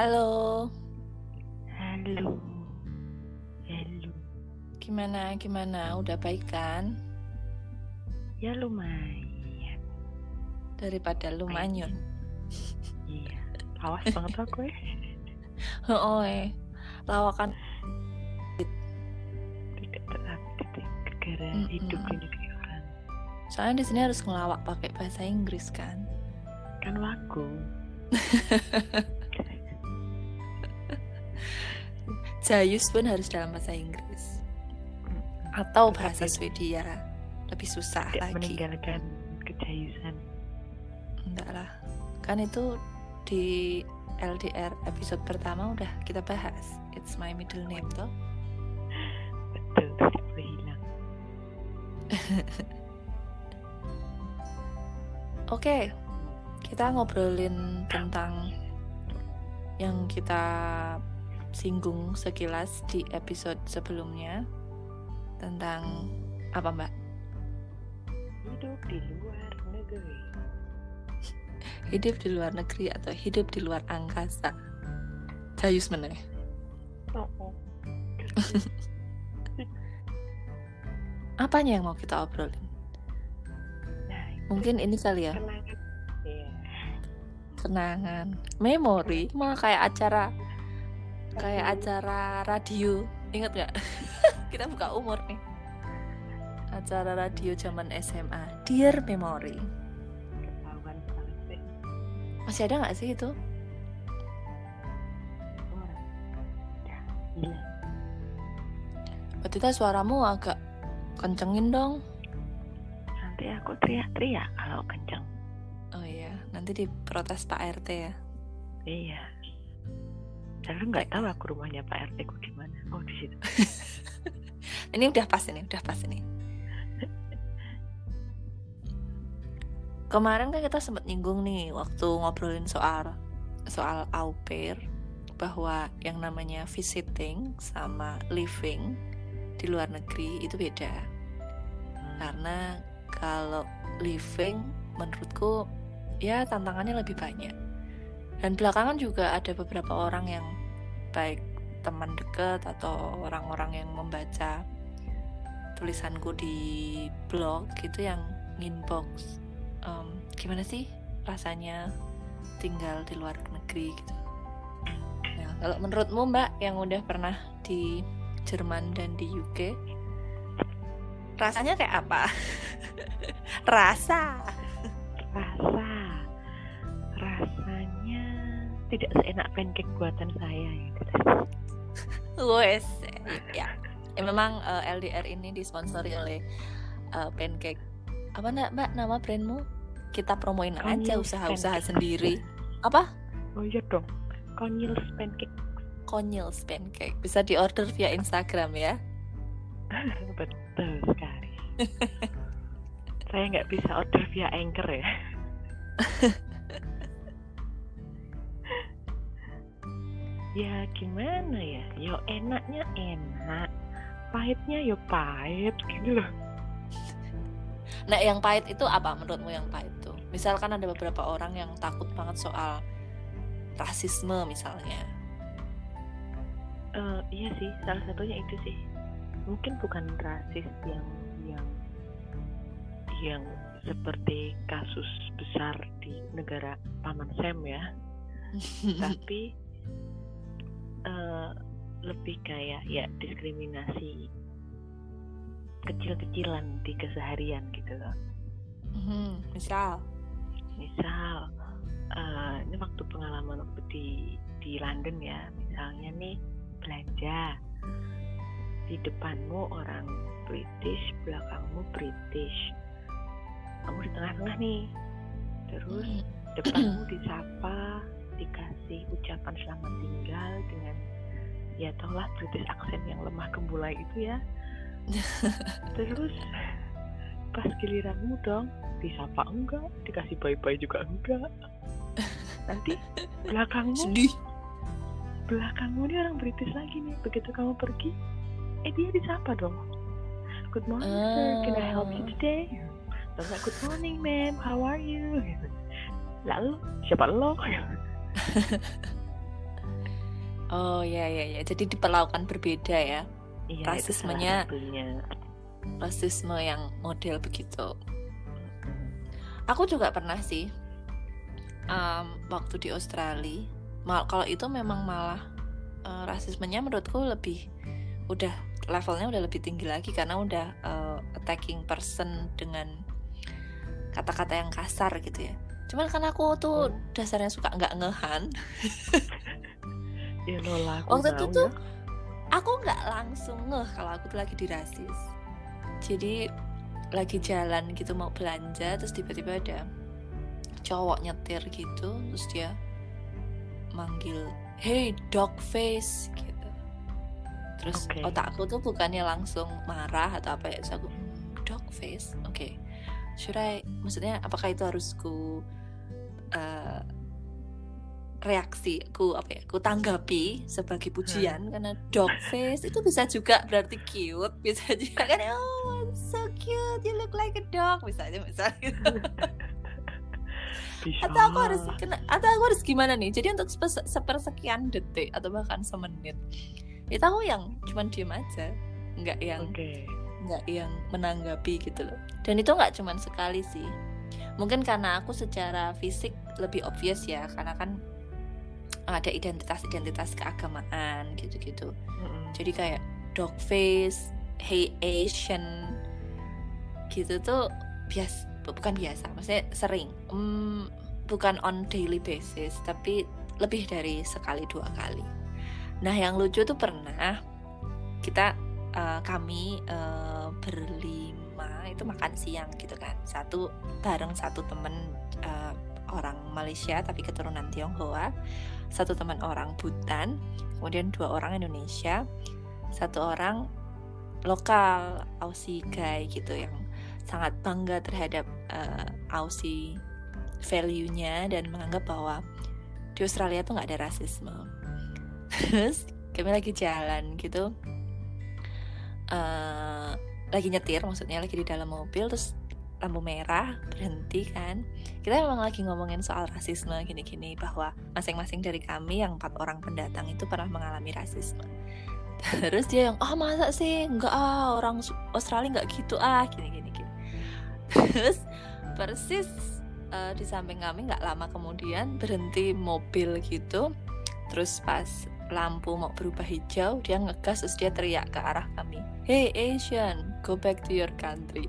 Halo, Halo. Halo. gimana gimana? Udah baik kan? Ya lumayan. Daripada lu Baik. manyun. Iya. Awas banget aku ya. Oh, eh. lawakan Tidak terupdate gara hidup di negeri orang. soalnya di sini harus ngelawak pakai bahasa Inggris kan. Kan wagu. Jayus pun harus dalam bahasa Inggris atau bahasa Swedia. Lebih susah Tidak lagi. meninggalkan kejayusan. Enggak lah. Kan itu di LDR episode pertama udah kita bahas. It's my middle name toh. Betul, tidak boleh hilang. Oke, kita ngobrolin tentang yang kita singgung sekilas di episode sebelumnya tentang apa mbak? Hidup di luar negeri. Hidup di luar negeri atau hidup di luar angkasa? Jayus meneh. Oh, oh. Apanya yang mau kita obrolin? Nah, Mungkin ini kali ya, kenangan. Iya. kenangan, memori, malah kayak acara kayak acara radio. Ingat nggak? kita buka umur nih. Acara radio zaman SMA, Dear Memory. Masih ada nggak sih itu? Kan suaramu agak kencengin dong. Nanti aku teriak-teriak kalau kenceng. Oh iya, nanti diprotes Pak RT ya. Iya. Saya nggak tahu aku rumahnya Pak RT ku di mana. Oh di situ. Ini udah pas ini, udah pas ini. Kemarin kan kita sempat nyinggung nih waktu ngobrolin soal soal au pair bahwa yang namanya visiting sama living di luar negeri itu beda. Karena kalau living menurutku ya tantangannya lebih banyak. Dan belakangan juga ada beberapa orang yang baik teman dekat atau orang-orang yang membaca tulisanku di blog gitu yang inbox em, gimana sih rasanya tinggal di luar negeri gitu. Nah, kalau menurutmu Mbak yang udah pernah di Jerman dan di UK rasanya kayak apa? Rasa. Rasa. Tidak seenak pancake buatan saya gitu. Wes, ya. ya memang eh, LDR ini disponsori oleh eh, Pancake. Apa nak Mbak nama brandmu? Kita promoin aja Konyils usaha-usaha Pancake. sendiri. Apa? Oh iya dong. Konyils pancake. Konyils Pancake. Bisa diorder via Instagram ya. Betul sekali. saya nggak bisa order via anchor ya. ya gimana ya? Yo enaknya enak, pahitnya yo pahit gitu loh. Nah, yang pahit itu apa menurutmu yang pahit tuh? Misalkan ada beberapa orang yang takut banget soal rasisme misalnya. Eh, iya sih, salah satunya itu sih. Mungkin bukan rasis yang yang yang seperti kasus besar di negara Paman Sam ya, tapi eh, lebih kayak ya diskriminasi kecil-kecilan di keseharian gitu loh. Mhm, Misal, Misal eh, ini waktu pengalaman waktu di di London ya, misalnya nih belanja. Di depanmu orang British, belakangmu British, kamu di tengah-tengah nih, terus Mhm. depanmu disapa, dikasih ucapan selamat tinggal dengan ya taulah British accent yang lemah gemulai itu ya. Terus pas giliranmu dong disapa enggak, dikasih bye-bye juga enggak. Nanti belakangmu sedih. belakangmu ini orang British lagi nih. Begitu kamu pergi, eh dia disapa dong. Good morning sir, can I help you Ah. today? Enggak, good morning ma'am, how are you? Gitu. Lalu siapa lo? Oh ya ya ya. Jadi diperlakukan berbeda ya. Iya, Rasismenya-. Rasisme yang model begitu. Aku juga pernah sih em, waktu di Australia. Mal kalau itu memang malah eh, rasismenya menurutku lebih udah levelnya udah lebih tinggi lagi karena udah eh, attacking person dengan kata-kata yang kasar gitu ya. Cuman kan aku tuh Oh. dasarnya suka nggak ngehan. Ya Lola, aku Waktu itu tuh ya. aku nggak langsung ngeh kalau aku tuh lagi dirasis. Jadi lagi jalan gitu mau belanja terus tiba-tiba ada cowok nyetir gitu terus dia manggil hey dog face gitu terus Oke. otakku tuh bukannya langsung marah atau apa ya terus aku "Hmm, dog face oke should I maksudnya apakah itu harus ku eh, reaksi ku apa ya ku tanggapi sebagai pujian. Karena dog face itu bisa juga berarti cute bisa juga kan oh so cute you look like a dog misalnya misalnya Bisa. atau aku harus kena atau aku harus gimana nih? Jadi untuk sepe- sepersekian detik atau bahkan semenit itu aku yang cuman diem aja nggak yang Oke. nggak yang menanggapi gitu loh. Dan itu nggak cuman sekali sih mungkin karena aku secara fisik lebih obvious ya karena kan ada identitas-identitas keagamaan gitu-gitu. Mm-mm. jadi kayak dog face hey Asian gitu tuh bias bukan biasa maksudnya sering. Hmm, bukan on daily basis tapi lebih dari sekali dua kali. Nah yang lucu tuh pernah kita eh, kami eh, itu makan siang gitu kan. Satu bareng satu temen eh, orang Malaysia tapi keturunan Tionghoa. Satu teman orang Butan kemudian dua orang Indonesia. Satu orang lokal Aussie guy gitu yang sangat bangga terhadap eh, Aussie value-nya dan menganggap bahwa di Australia tuh nggak ada rasisme. Terus kami lagi jalan gitu, eh, lagi nyetir maksudnya lagi di dalam mobil terus lampu merah berhenti kan. Kita memang lagi ngomongin soal rasisme gini-gini bahwa masing-masing dari kami yang empat orang pendatang itu pernah mengalami rasisme. Terus dia yang ah masa sih? Enggak ah orang Australia nggak gitu ah gini-gini gini. Terus persis eh, di samping kami nggak lama kemudian berhenti mobil gitu. Terus pas lampu mau berubah hijau dia ngegas terus dia teriak ke arah kami. Hey Asian go back to your country.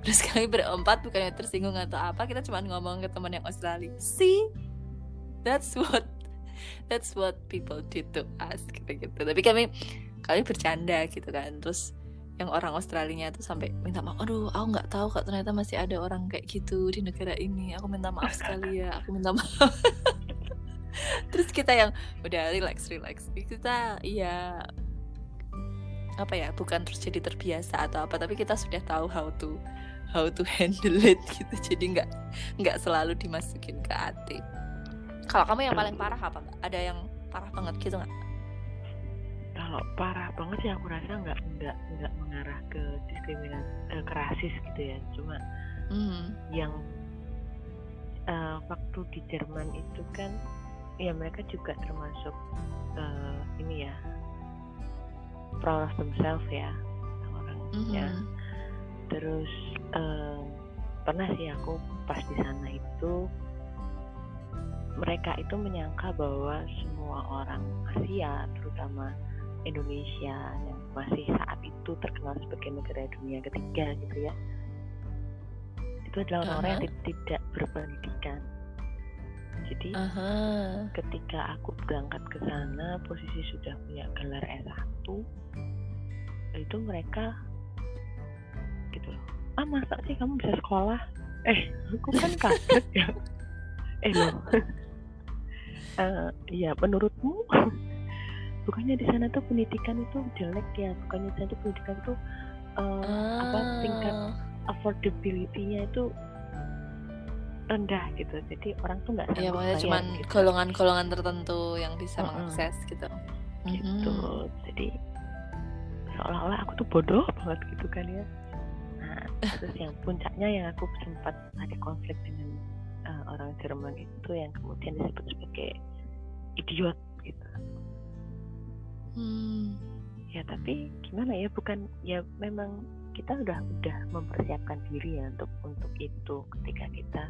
Terus kami berempat bukannya tersinggung atau apa kita cuma ngomong ke teman yang Australia. See? That's what that's what people did to us gitu gitu tapi kami kami bercanda gitu kan. Terus yang orang Australia tuh sampai minta maaf aduh aku nggak tahu kok ternyata masih ada orang kayak gitu di negara ini. Aku minta maaf sekali ya aku minta maaf terus kita yang udah relax relax. Kita iya apa ya bukan terus jadi terbiasa atau apa tapi kita sudah tahu how to how to handle it gitu. Jadi nggak nggak selalu dimasukin ke hati. Kalau kamu yang paling parah apa nggak ada yang parah banget gitu nggak? Kalau parah banget sih aku rasa nggak nggak nggak mengarah ke diskriminasi eh, ke rasis gitu ya. Cuma hmm. yang eh, waktu di Jerman itu kan ya mereka juga termasuk eh, ini ya proud of themselves ya orangnya. Mhm. terus eh, pernah sih aku pas di sana itu mereka itu menyangka bahwa semua orang Asia terutama Indonesia yang masih saat itu terkenal sebagai negara dunia ketiga gitu ya itu adalah orang-orang yang ti- tidak berpendidikan jadi Aha. ketika aku berangkat ke sana posisi sudah punya gelar S1 itu mereka gitu loh ah masa sih kamu bisa sekolah? Eh aku kan kaget ya. Eh loh. Eh, iya menurutmu? Bukannya di sana tuh pendidikan itu jelek ya? Bukannya di sana tuh pendidikan tuh eh, apa tingkat Ah. affordability-nya itu rendah gitu jadi orang tuh nggak sanggup maksudnya cuman gitu. golongan-golongan tertentu yang bisa Mm-mm. mengakses gitu. gitu Mhm. jadi seolah-olah aku tuh bodoh banget gitu kan ya nah terus yang puncaknya yang aku sempat ada konflik dengan uh, orang Jerman itu yang kemudian disebut sebagai idiot gitu Hmm. ya tapi gimana ya bukan ya memang kita udah udah mempersiapkan diri ya untuk untuk itu ketika kita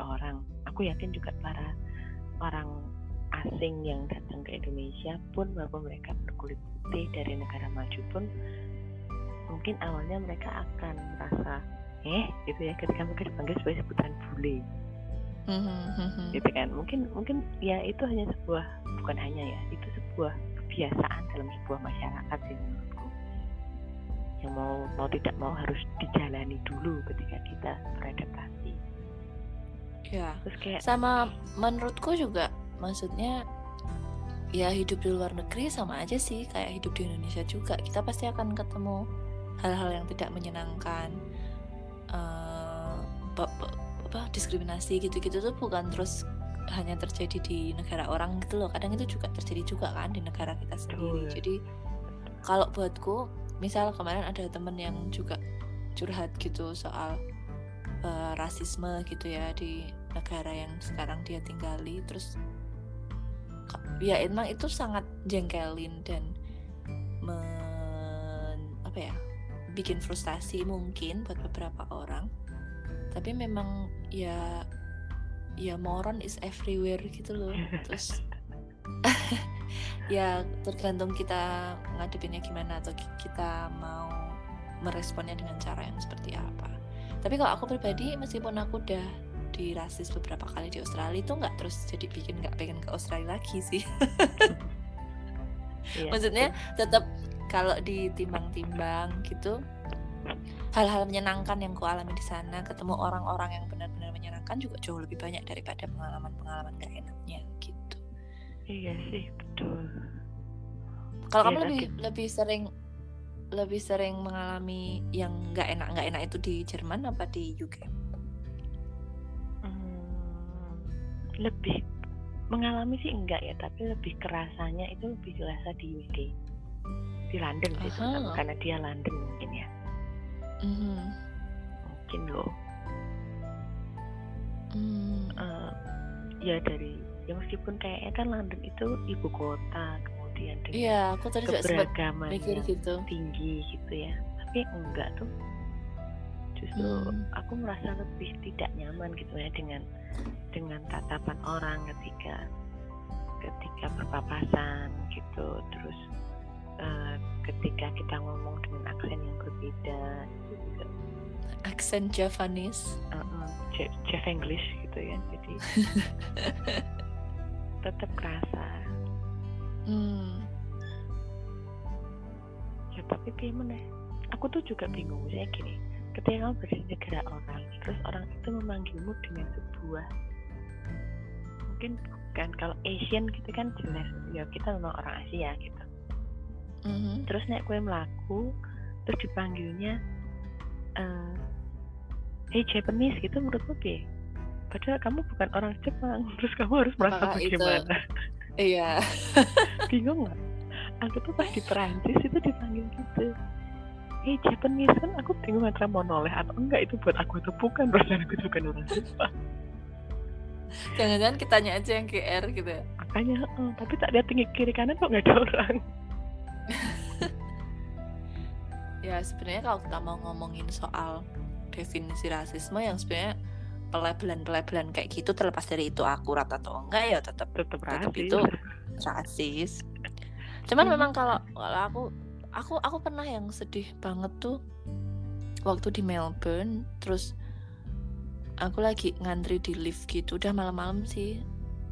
orang. Aku yakin juga para orang asing yang datang ke Indonesia pun walaupun mereka berkulit putih dari negara maju pun mungkin awalnya mereka akan merasa eh gitu ya ketika mereka dipanggil sebagai sebutan bule. Hmm. gitu kan. Mungkin mungkin ya itu hanya sebuah bukan hanya ya itu sebuah kebiasaan dalam sebuah masyarakat sih menurutku. Yang mau mau tidak mau harus dijalani dulu ketika kita beradaptasi Ya. terus kayak Sama menurutku juga maksudnya ya hidup di luar negeri sama aja sih kayak hidup di Indonesia juga. Kita pasti akan ketemu hal-hal yang tidak menyenangkan. apa diskriminasi gitu-gitu tuh bukan terus hanya terjadi di negara orang gitu loh. Kadang itu juga terjadi juga kan di negara kita sendiri. Betul. Jadi kalau buatku, misal kemarin ada temen yang juga curhat gitu soal eh, rasisme gitu ya di negara yang sekarang dia tinggali. Terus ya emang itu sangat jengkelin dan men, apa ya bikin frustasi mungkin buat beberapa orang. Tapi memang ya ya moron is everywhere gitu loh. Terus ya tergantung kita ngadepinnya gimana atau ki- kita mau meresponnya dengan cara yang seperti apa tapi kalau aku pribadi meskipun aku udah dirasis beberapa kali di Australia itu nggak terus jadi bikin nggak pengen ke Australia lagi sih. Iya, maksudnya tetap kalau ditimbang-timbang gitu hal-hal menyenangkan yang ku alami di sana ketemu orang-orang yang benar-benar menyenangkan juga jauh lebih banyak daripada pengalaman-pengalaman gak enaknya gitu. Iya sih betul. Kalau Iya, kamu lebih lebih sering lebih sering mengalami yang nggak enak nggak enak itu di Jerman apa di UK Hmm, lebih mengalami sih enggak ya tapi lebih kerasanya itu lebih kerasa di UK di London sih karena dia London mungkin ya. Mhm. mungkin loh. Hmm. Eh, ya dari ya meskipun kayaknya kan London itu ibu kota kemudian dengan Iya, aku tadi keberagaman mikir yang gitu. tinggi gitu ya tapi enggak tuh justru Hmm. aku merasa lebih tidak nyaman gitu ya dengan dengan tatapan orang ketika ketika berpapasan gitu terus eh, ketika kita ngomong dengan aksen yang berbeda itu juga Aksen Javanese. uh, uh, English gitu ya jadi tetap kerasa Hmm. ya tapi gimana aku tuh juga bingung. Saya gini ketika kamu berada di negara orang terus orang itu memanggilmu dengan sebuah mungkin bukan kalau Asian gitu kan jelas. Ya kita memang orang Asia gitu. Mhm. terus nek kue melaku terus dipanggilnya eh hey Japanese gitu menurutmu piye? Padahal kamu bukan orang Jepang terus kamu harus merasa Apakah itu- bagaimana Iya. bingung nggak aku tuh pas di Perancis itu dipanggil gitu hey Japanese kan aku bingung antara mau noleh atau enggak itu buat aku atau bukan perasaan aku juga orang Jepang Jangan-jangan kitanya aja yang GR gitu ya. makanya "Eh, tapi tak lihat tinggi kiri kanan kok nggak ada orang Ya sebenarnya kalau kita mau ngomongin soal definisi rasisme yang sebenarnya pelabelan-pelabelan kayak gitu terlepas dari itu akurat atau enggak ya tetap tetap tetap itu rasis. Cuman Mhm. memang kalau kalau aku aku aku pernah yang sedih banget tuh waktu di Melbourne terus aku lagi ngantri di lift gitu udah malam-malam sih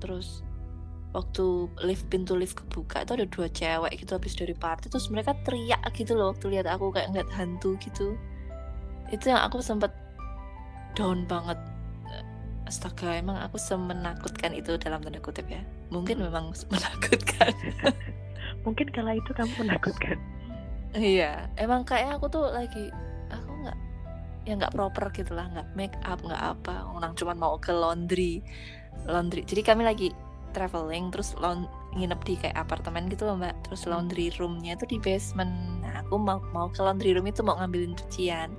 terus waktu lift pintu lift kebuka itu ada dua cewek gitu habis dari party terus mereka teriak gitu loh waktu lihat aku kayak ngeliat hantu gitu itu yang aku sempet down banget astaga emang aku semenakutkan itu dalam tanda kutip ya mungkin memang menakutkan mungkin kala itu kamu menakutkan Iya, emang kayak aku tuh lagi aku nggak ya nggak proper gitu lah, nggak make up nggak apa, orang cuman mau ke laundry, laundry. Jadi kami lagi traveling terus laun- nginep di kayak apartemen gitu loh mbak, terus Hmm. laundry roomnya tuh di basement. Nah aku mau mau ke laundry room itu mau ngambilin cucian,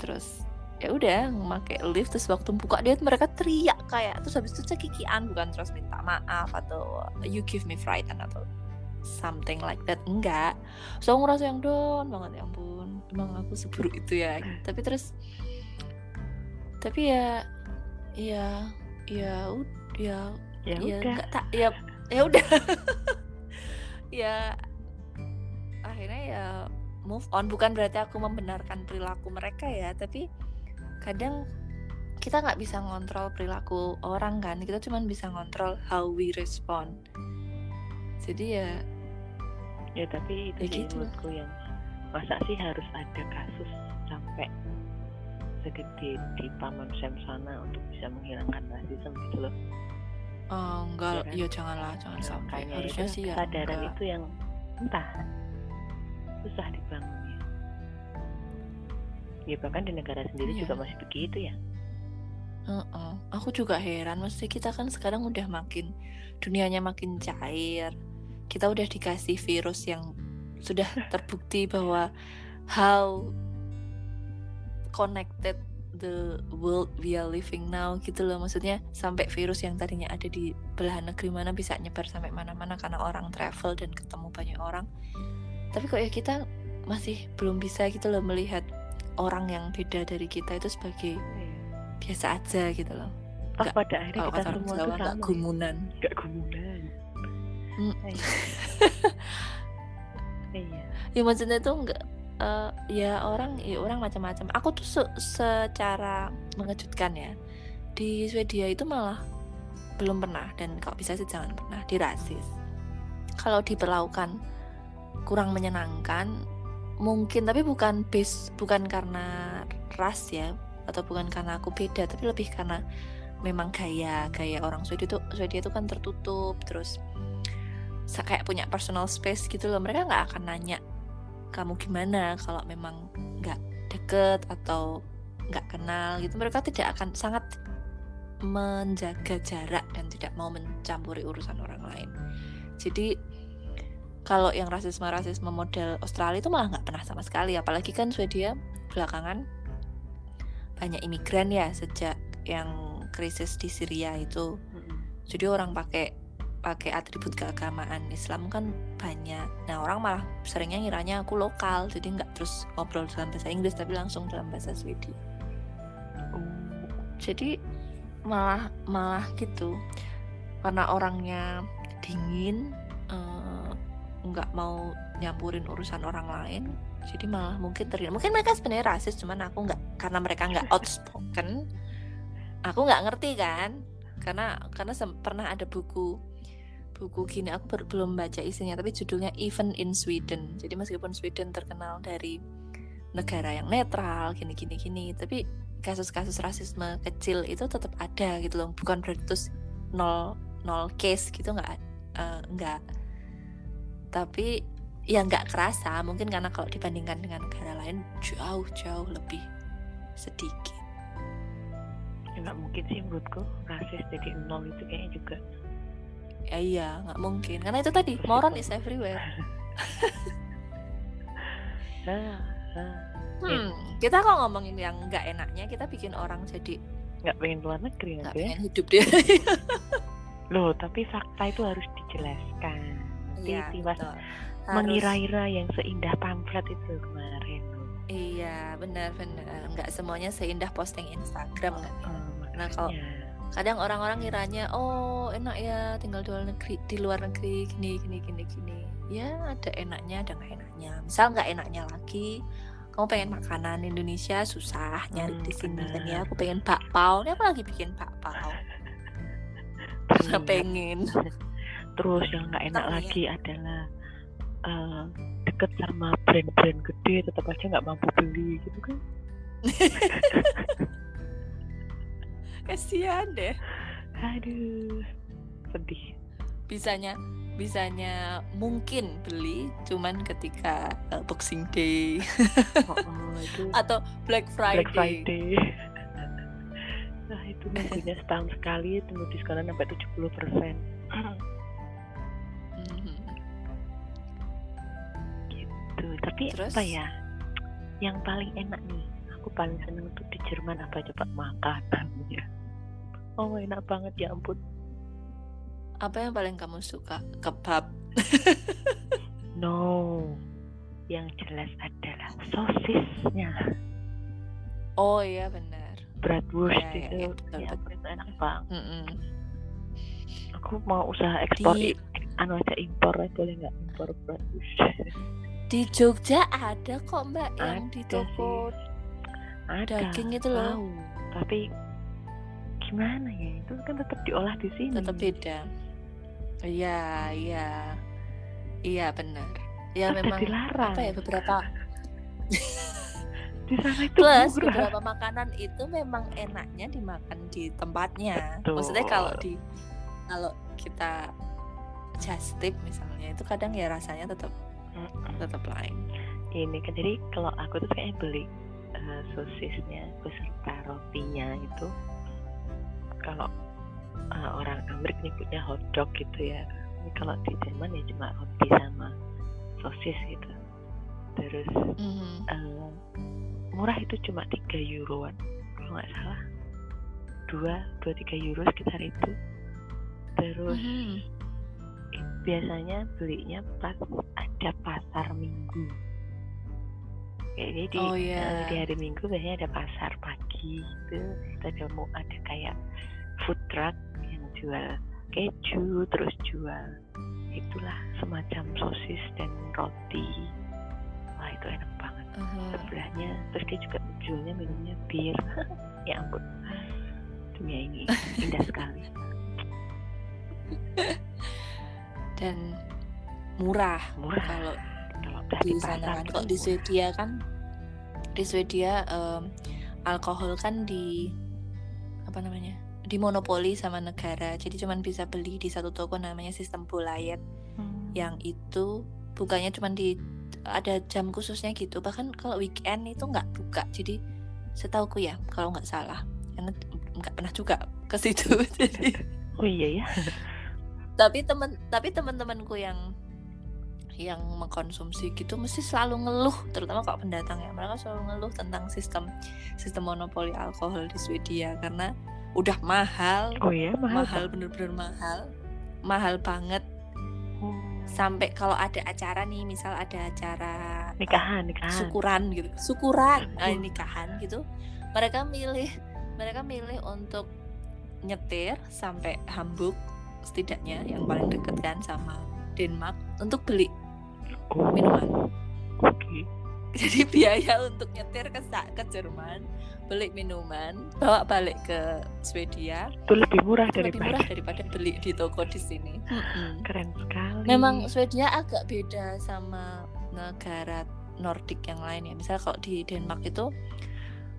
terus ya udah memakai lift terus waktu buka dia mereka teriak kayak terus habis itu cekikian bukan terus minta maaf atau you give me fright atau something like that enggak. So aku ngerasa yang down banget ya ampun emang aku seburuk itu ya. Tapi terus tapi ya ya ya ya ya, ya udah. nggak tak ya ya udah. Ya akhirnya ya move on. Bukan berarti aku membenarkan perilaku mereka ya tapi kadang kita nggak bisa ngontrol perilaku orang kan kita cuma bisa ngontrol how we respond jadi ya ya tapi itu Ya gitu. menurutku yang masa sih harus ada kasus sampai segede di paman Sam sana untuk bisa menghilangkan rasisme gitu loh oh, enggak Iya kan? ya janganlah jangan Nah, sampai harusnya sih ya kesadaran enggak. itu yang entah susah dibangunnya ya bahkan di negara sendiri Iya. juga masih begitu ya Heeh. Aku juga heran, mesti kita kan sekarang udah makin dunianya makin cair. Kita udah dikasih virus yang sudah terbukti bahwa how connected the world we are living now gitu loh. Maksudnya sampai virus yang tadinya ada di belahan negeri mana bisa nyebar sampai mana-mana karena orang travel dan ketemu banyak orang. Tapi kok ya kita masih belum bisa gitu loh melihat orang yang beda dari kita itu sebagai biasa aja gitu loh. Toh Nggak- pada akhirnya kita semua Jawa sama ya. gumunan. nggak gumunan Mm. Iya. iya Ya maksudnya tuh nggak eh, ya orang ya orang macam-macam. Aku tuh se- secara mengejutkan ya di Swedia itu malah belum pernah dan kalau bisa sih jangan pernah dirasis. Kalau diperlakukan kurang menyenangkan mungkin tapi bukan base bukan karena ras ya atau bukan karena aku beda tapi lebih karena memang gaya gaya orang Swedia itu Swedia itu kan tertutup terus kayak punya personal space gitu loh. Mereka nggak akan nanya kamu gimana kalau memang nggak deket atau nggak kenal gitu. Mereka tidak akan sangat menjaga jarak dan tidak mau mencampuri urusan orang lain. Jadi kalau yang rasisme rasisme model Australia itu malah nggak pernah sama sekali. Apalagi kan Swedia belakangan banyak imigran ya sejak yang krisis di Syria itu. Jadi orang pakai pakai atribut keagamaan Islam kan banyak. Nah orang malah seringnya ngiranya aku lokal jadi nggak terus ngobrol dalam bahasa Inggris tapi langsung dalam bahasa Swedia Oh, jadi malah malah gitu. Karena orangnya dingin eh, nggak mau nyampurin urusan orang lain jadi malah mungkin terlihat mungkin mereka sebenarnya rasis cuman aku nggak karena mereka nggak outspoken aku nggak ngerti kan? Karena karena pernah ada buku buku gini aku belum baca isinya tapi judulnya Even in Sweden. Jadi meskipun Sweden terkenal dari negara yang netral gini gini gini tapi kasus-kasus rasisme kecil itu tetap ada gitu loh. Bukan berarti terus nol nol case gitu nggak eh, nggak tapi ya nggak kerasa mungkin karena kalau dibandingkan dengan negara lain jauh jauh lebih sedikit. Ya nggak mungkin sih menurutku. Rasis jadi nol itu kayaknya juga. Ya iya nggak mungkin. Karena itu tadi moron is everywhere. Ah, ah. hmm, kita kok ngomongin yang nggak enaknya kita bikin orang jadi nggak pengen keluar negeri nggak ya pengen hidup dia. Loh tapi fakta itu harus dijelaskan Iya, betul. Harus- mengira-ira yang seindah pamflet itu kemarin. Iya benar-benar nggak semuanya seindah posting Instagram kan ya. Oh, Nah, kalau- kadang orang-orang ngiranya oh enak ya tinggal di luar negeri di luar negeri gini gini gini gini. Ya ada enaknya ada nggak enaknya. Misal nggak enaknya lagi kamu pengen makanan Indonesia susah nyari Hmm, di sini kan ya. aku pengen bakpao. Ini aku lagi bikin bakpao. Karena Iya. pengen terus yang nggak enak Tapi ya. lagi adalah eh, deket sama brand-brand gede tetap aja nggak mampu beli gitu kan? Kasihan deh. Aduh sedih. Bisanya bisanya mungkin beli cuman ketika uh, Boxing Day. Oh, oh, itu atau Black Friday, Black Friday. Nah itu nunggunya setahun sekali tunggu diskonan sampai 70 persen tapi Terus? apa ya? Yang paling enak nih aku paling seneng tuh di Jerman apa coba? Makanannya oh enak banget ya ampun. Apa yang paling kamu suka? Kebab. No. Yang jelas adalah sosisnya. Oh iya benar. Bratwurst Ya, ya, itu ya, betul, ya, betul. itu enak banget. Mm-mm. aku mau usaha ekspor Di- anu aja impor aja boleh nggak impor bratwurst di Jogja ada kok mbak yang di Ada toko ada daging itu loh. Tahu. tapi gimana ya itu kan tetap diolah di sini. Tetap beda. Iya iya. Iya benar. Ya Ada memang dilarang. apa ya beberapa di sana itu plus murah. beberapa makanan itu memang enaknya dimakan di tempatnya. Betul. maksudnya kalau di kalau kita just tip misalnya itu kadang ya rasanya tetap Mm-mm. tetap lain ini kan jadi kalau aku tuh kayaknya beli eh, sosisnya beserta rotinya itu kalau eh, orang Amerik nyebutnya hotdog gitu ya Ini kalau di Jerman ya cuma roti sama sosis gitu terus Mhm. eh, murah itu cuma 3 euroan kalau nggak salah dua dua tiga euro sekitar itu terus Mhm. i- biasanya belinya pas ada pasar minggu. Kayaknya di Oh, iya. eh, di hari minggu biasanya ada pasar pagi gitu. Kita ada mau ada kayak food truck yang jual keju terus jual itulah semacam sosis dan roti. Wah itu enak banget. Aha. sebelahnya terus dia juga jualnya minumnya bir. Ya ampun. Dunia ini indah sekali. Dan murah. Murah. Kalau kalau di sana kan. tuh kok di. Swedia kan di Swedia em, alkohol kan di apa namanya dimonopoli sama negara. Jadi cuman bisa beli di satu toko namanya sistem Bolayet Hmm. yang itu bukanya cuman di ada jam khususnya gitu. Bahkan kalau weekend itu nggak buka. Jadi setauku ya kalau nggak salah. Karena nggak pernah juga ke situ. Jadi oh iya ya. Tapi temen tapi teman-temanku yang yang mengkonsumsi gitu mesti selalu ngeluh terutama kalau pendatang ya. Mereka selalu ngeluh tentang sistem sistem monopoli alkohol di Swedia karena udah mahal. Oh iya mahal, mahal bener-bener mahal. Mahal banget. Oh. sampai kalau ada acara nih misal ada acara nikahan nikahan. syukuran gitu. Syukuran nah, Hmm. nikahan gitu. Mereka milih mereka milih untuk nyetir sampai Hamburg setidaknya yang paling deket kan sama Denmark untuk beli. Minuman. Oke. Jadi biaya untuk nyetir ke ke Jerman beli minuman bawa balik ke Swedia. Itu lebih murah itu lebih daripada murah daripada beli di toko di sini. Keren sekali. Memang Swedia agak beda sama negara Nordik yang lain ya. Misal kalau di Denmark itu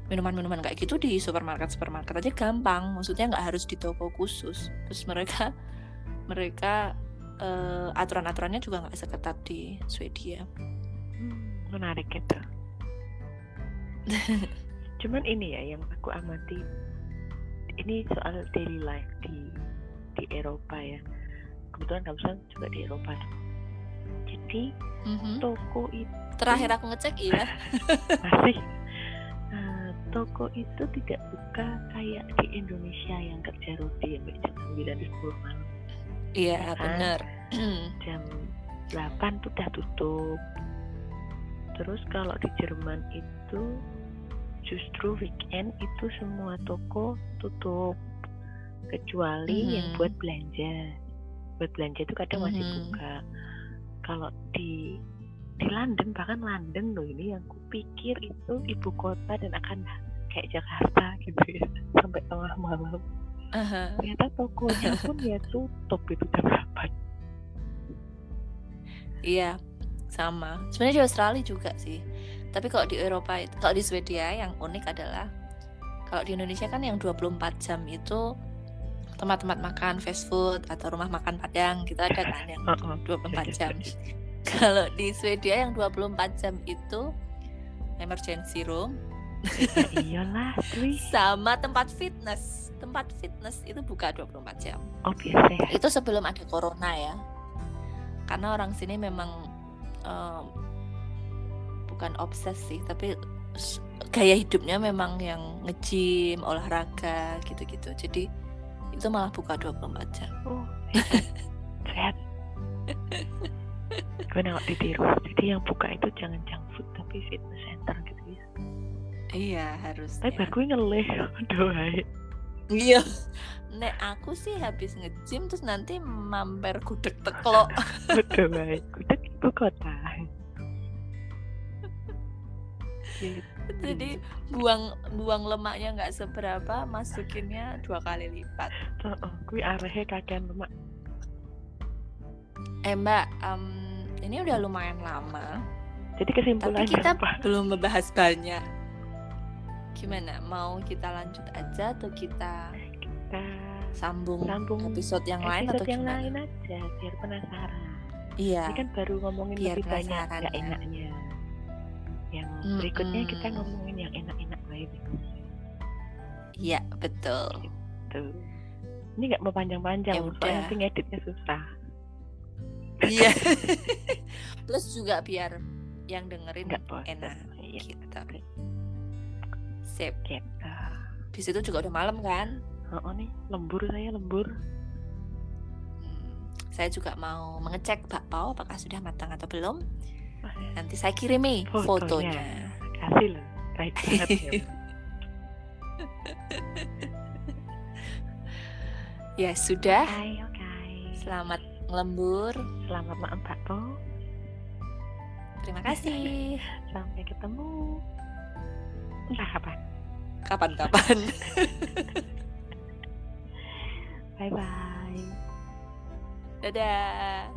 minuman-minuman kayak gitu di supermarket-supermarket aja gampang. Maksudnya nggak harus di toko khusus. Terus mereka mereka eh, aturan-aturannya juga nggak seketat di Swedia. Hmm, menarik itu cuman ini ya yang aku amati ini soal daily life di di Eropa ya kebetulan kamu juga di Eropa jadi Mhm. toko itu Terakhir aku ngecek iya. masih eh, toko itu tidak buka kayak di Indonesia yang kerja roti sampai jam 9 di 10 malam Iya kan? bener. jam 8 tuh udah tutup terus kalau di Jerman itu justru weekend itu semua toko tutup kecuali yang Mhm. buat belanja buat belanja itu kadang masih Mhm. buka kalau di di London bahkan London loh ini yang kupikir itu ibu kota dan akan kayak Jakarta gitu ya sampai tengah malam Aha. ternyata tokonya pun ya tutup itu jam 8 Iya, sama. Sebenarnya di Australia juga sih. Tapi kalau di Eropa, itu- kalau di Swedia yang unik adalah kalau di Indonesia kan yang 24 jam itu tempat-tempat makan fast food atau rumah makan Padang gitu ada kan yang Heeh. 24 jam. Kalau di Swedia yang 24 jam itu emergency room Ya iyalah sama tempat fitness. Tempat fitness itu buka 24 jam. oh biasa ya itu sebelum ada corona ya. Karena orang sini memang em, bukan obses sih tapi gaya hidupnya memang yang nge-gym olahraga gitu-gitu. Jadi itu malah buka 24 jam. Oh sehat. Gue nengok ditiru jadi yang buka itu jangan junk food tapi fitness center gitu iya harus tapi baru ngeleh hai. Iya. Nek aku sih habis nge-gym terus nanti mampir gudeg teklo aduh hai. Gudeg ibu kota. Jadi buang buang lemaknya nggak seberapa masukinnya dua kali lipat. Oh, oh, gue arahnya kakean lemak. Eh mbak em, ini udah lumayan lama. Jadi tapi kesimpulannya kita apa? belum membahas banyak gimana? Mau kita lanjut aja atau kita kita sambung, Sambung episode yang lain atau episode yang gimana? lain aja biar penasaran. Iya. Ini kan baru ngomongin biar lebih banyak ya. enaknya. Yang Mm-mm. berikutnya kita ngomongin yang enak-enak lagi iya betul. Tuh ini nggak mau panjang-panjang Ya soalnya udah. nanti ngeditnya susah. Iya. Plus juga biar yang dengerin bosan enak iya. gitu sip. Gitu. Di situ juga udah malam kan? Oh, oh nih lembur saya lembur. Hmm, saya juga mau mengecek bakpao apakah sudah matang atau belum. Nanti saya kirimi Fotonya. fotonya. Kasih loh baik banget ya. Ya sudah. Oke oke. Selamat ngelembur. Selamat malam Pak Po. Terima kasih. Sampai ketemu entah kapan. Kapan-kapan. Bye bye dadah